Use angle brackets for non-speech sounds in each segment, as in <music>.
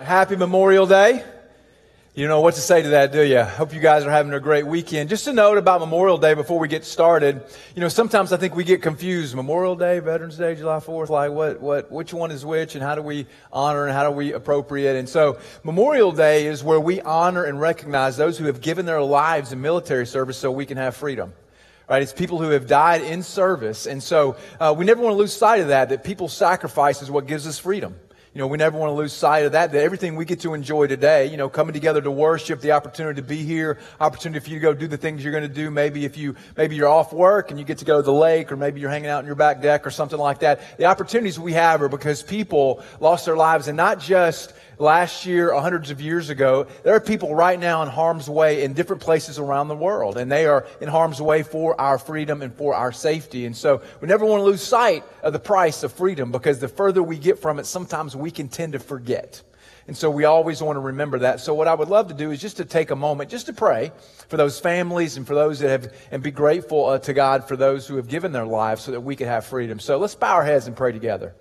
Happy Memorial Day. You know what to say to that, do you? Hope you guys are having a great weekend. Just a note about Memorial Day before we get started. You know, sometimes I think we get confused. Memorial Day, Veterans Day, July 4th, like what, what, which one is which and how do we honor and how do we appropriate? And so Memorial Day is where we honor and recognize those who have given their lives in military service so we can have freedom right? It's people who have died in service. And so uh, we never want to lose sight of that, that people's sacrifice is what gives us freedom. You know, we never want to lose sight of that, that everything we get to enjoy today, you know, coming together to worship, the opportunity to be here, opportunity for you to go do the things you're going to do. Maybe if you, maybe you're off work and you get to go to the lake or maybe you're hanging out in your back deck or something like that. The opportunities we have are because people lost their lives and not just last year hundreds of years ago, there are people right now in harm's way in different places around the world, and they are in harm's way for our freedom and for our safety. And so we never want to lose sight of the price of freedom because the further we get from it, sometimes we can tend to forget. And so we always want to remember that. So what I would love to do is just to take a moment, just to pray for those families and for those that have, and be grateful uh, to God for those who have given their lives so that we could have freedom. So let's bow our heads and pray together.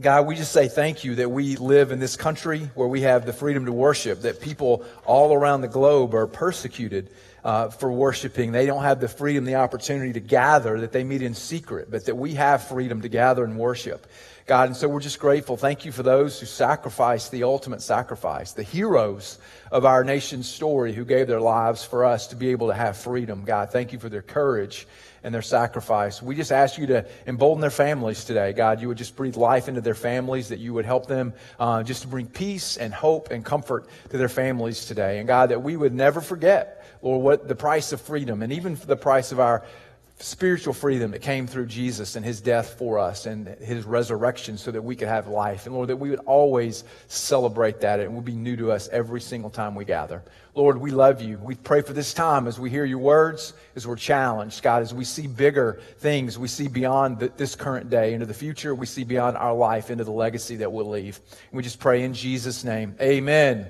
God, we just say thank you that we live in this country where we have the freedom to worship, that people all around the globe are persecuted uh, for worshiping. They don't have the freedom, the opportunity to gather, that they meet in secret, but that we have freedom to gather and worship. God, and so we're just grateful. Thank you for those who sacrificed the ultimate sacrifice, the heroes of our nation's story who gave their lives for us to be able to have freedom. God, thank you for their courage and their sacrifice. We just ask you to embolden their families today. God, you would just breathe life into their families, that you would help them uh, just to bring peace and hope and comfort to their families today. And God, that we would never forget, Lord, what the price of freedom and even for the price of our spiritual freedom that came through Jesus and his death for us and his resurrection so that we could have life. And Lord, that we would always celebrate that. and It would be new to us every single time we gather. Lord, we love you. We pray for this time as we hear your words, as we're challenged. God, as we see bigger things, we see beyond the, this current day into the future, we see beyond our life into the legacy that we'll leave. And we just pray in Jesus' name. Amen.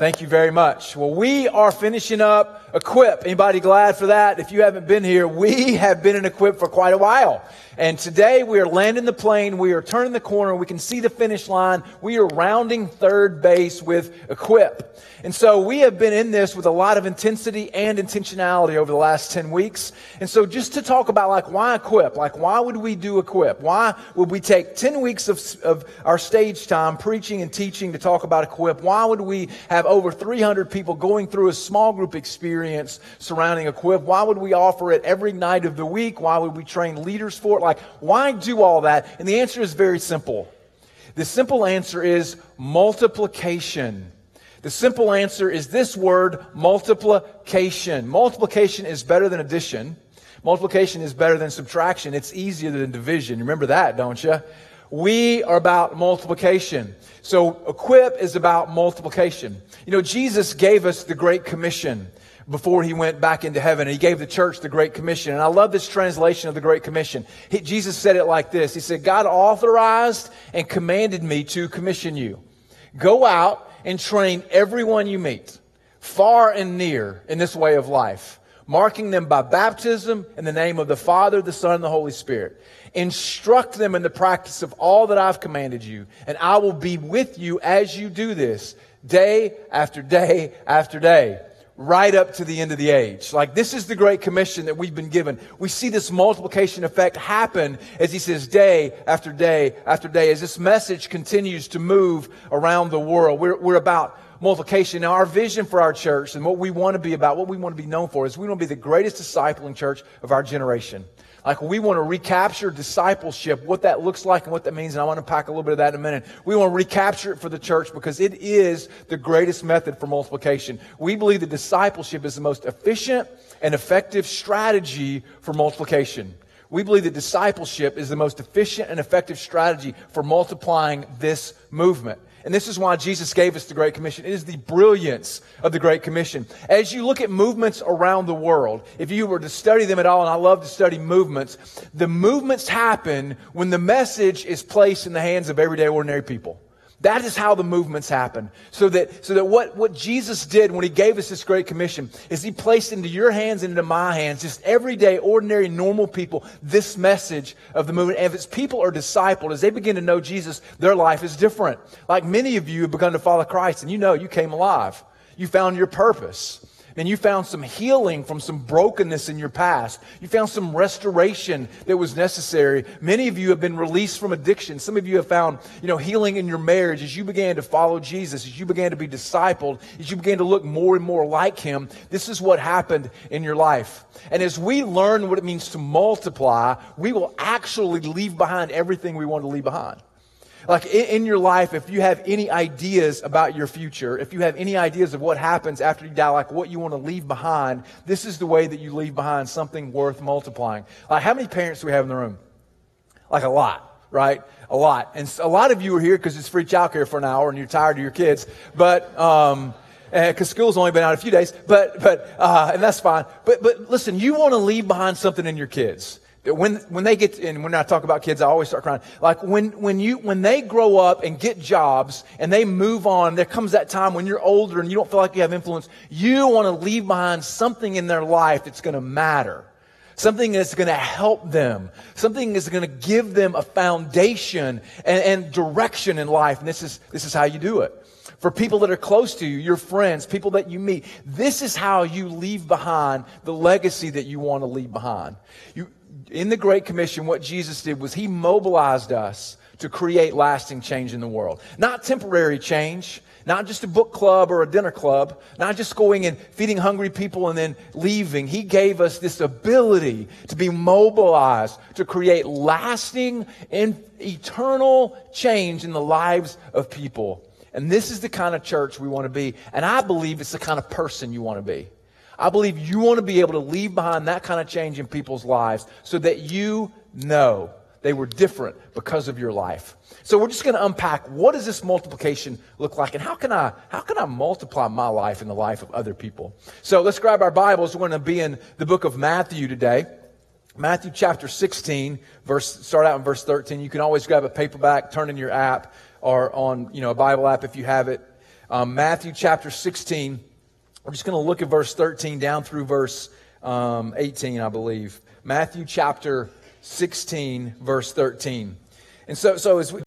Thank you very much. Well, we are finishing up Equip. Anybody glad for that? If you haven't been here, we <laughs> have been in Equip for quite a while. And today we are landing the plane. We are turning the corner. We can see the finish line. We are rounding third base with Equip. And so we have been in this with a lot of intensity and intentionality over the last 10 weeks. And so just to talk about like why Equip, like why would we do Equip? Why would we take 10 weeks of, of our stage time preaching and teaching to talk about Equip? Why would we have over 300 people going through a small group experience surrounding Equip? Why would we offer it every night of the week? Why would we train leaders for it? Like, why do all that? And the answer is very simple. The simple answer is multiplication. The simple answer is this word, multiplication. Multiplication is better than addition. Multiplication is better than subtraction. It's easier than division. Remember that, don't you? We are about multiplication. So equip is about multiplication. You know, Jesus gave us the Great Commission before he went back into heaven. And He gave the church the Great Commission. And I love this translation of the Great Commission. He, Jesus said it like this. He said, God authorized and commanded me to commission you. Go out and train everyone you meet, far and near, in this way of life, marking them by baptism in the name of the Father, the Son, and the Holy Spirit. Instruct them in the practice of all that I've commanded you, and I will be with you as you do this, day after day after day right up to the end of the age. Like this is the great commission that we've been given. We see this multiplication effect happen as he says day after day after day, as this message continues to move around the world. We're, we're about multiplication. Now, our vision for our church and what we want to be about, what we want to be known for is we want to be the greatest discipling church of our generation. Like we want to recapture discipleship, what that looks like and what that means. And I want to pack a little bit of that in a minute. We want to recapture it for the church because it is the greatest method for multiplication. We believe that discipleship is the most efficient and effective strategy for multiplication. We believe that discipleship is the most efficient and effective strategy for multiplying this movement. And this is why Jesus gave us the Great Commission. It is the brilliance of the Great Commission. As you look at movements around the world, if you were to study them at all, and I love to study movements, the movements happen when the message is placed in the hands of everyday ordinary people. That is how the movements happen. So that, so that what, what Jesus did when he gave us this great commission is he placed into your hands and into my hands, just everyday, ordinary, normal people, this message of the movement. And if its people are discipled, as they begin to know Jesus, their life is different. Like many of you have begun to follow Christ and you know you came alive. You found your purpose and you found some healing from some brokenness in your past. You found some restoration that was necessary. Many of you have been released from addiction. Some of you have found, you know, healing in your marriage as you began to follow Jesus, as you began to be discipled, as you began to look more and more like him. This is what happened in your life. And as we learn what it means to multiply, we will actually leave behind everything we want to leave behind. Like in, in, your life, if you have any ideas about your future, if you have any ideas of what happens after you die, like what you want to leave behind, this is the way that you leave behind something worth multiplying. Like how many parents do we have in the room? Like a lot, right? A lot. And a lot of you are here because it's free childcare for an hour and you're tired of your kids. But, um, because school's only been out a few days, but, but, uh, and that's fine. But, but listen, you want to leave behind something in your kids. When, when they get, and when I talk about kids, I always start crying. Like when, when you, when they grow up and get jobs and they move on, there comes that time when you're older and you don't feel like you have influence. You want to leave behind something in their life that's going to matter. Something that's going to help them. Something that's going to give them a foundation and, and direction in life. And this is, this is how you do it for people that are close to you, your friends, people that you meet. This is how you leave behind the legacy that you want to leave behind. You, in the Great Commission, what Jesus did was he mobilized us to create lasting change in the world. Not temporary change, not just a book club or a dinner club, not just going and feeding hungry people and then leaving. He gave us this ability to be mobilized to create lasting and eternal change in the lives of people. And this is the kind of church we want to be. And I believe it's the kind of person you want to be. I believe you want to be able to leave behind that kind of change in people's lives so that you know they were different because of your life. So we're just going to unpack what does this multiplication look like and how can I how can I multiply my life in the life of other people? So let's grab our Bibles. We're going to be in the book of Matthew today. Matthew chapter 16, verse start out in verse 13. You can always grab a paperback, turn in your app or on, you know, a Bible app if you have it. Um, Matthew chapter 16 we're just going to look at verse 13 down through verse um, 18, I believe. Matthew chapter 16, verse 13. And so, so as we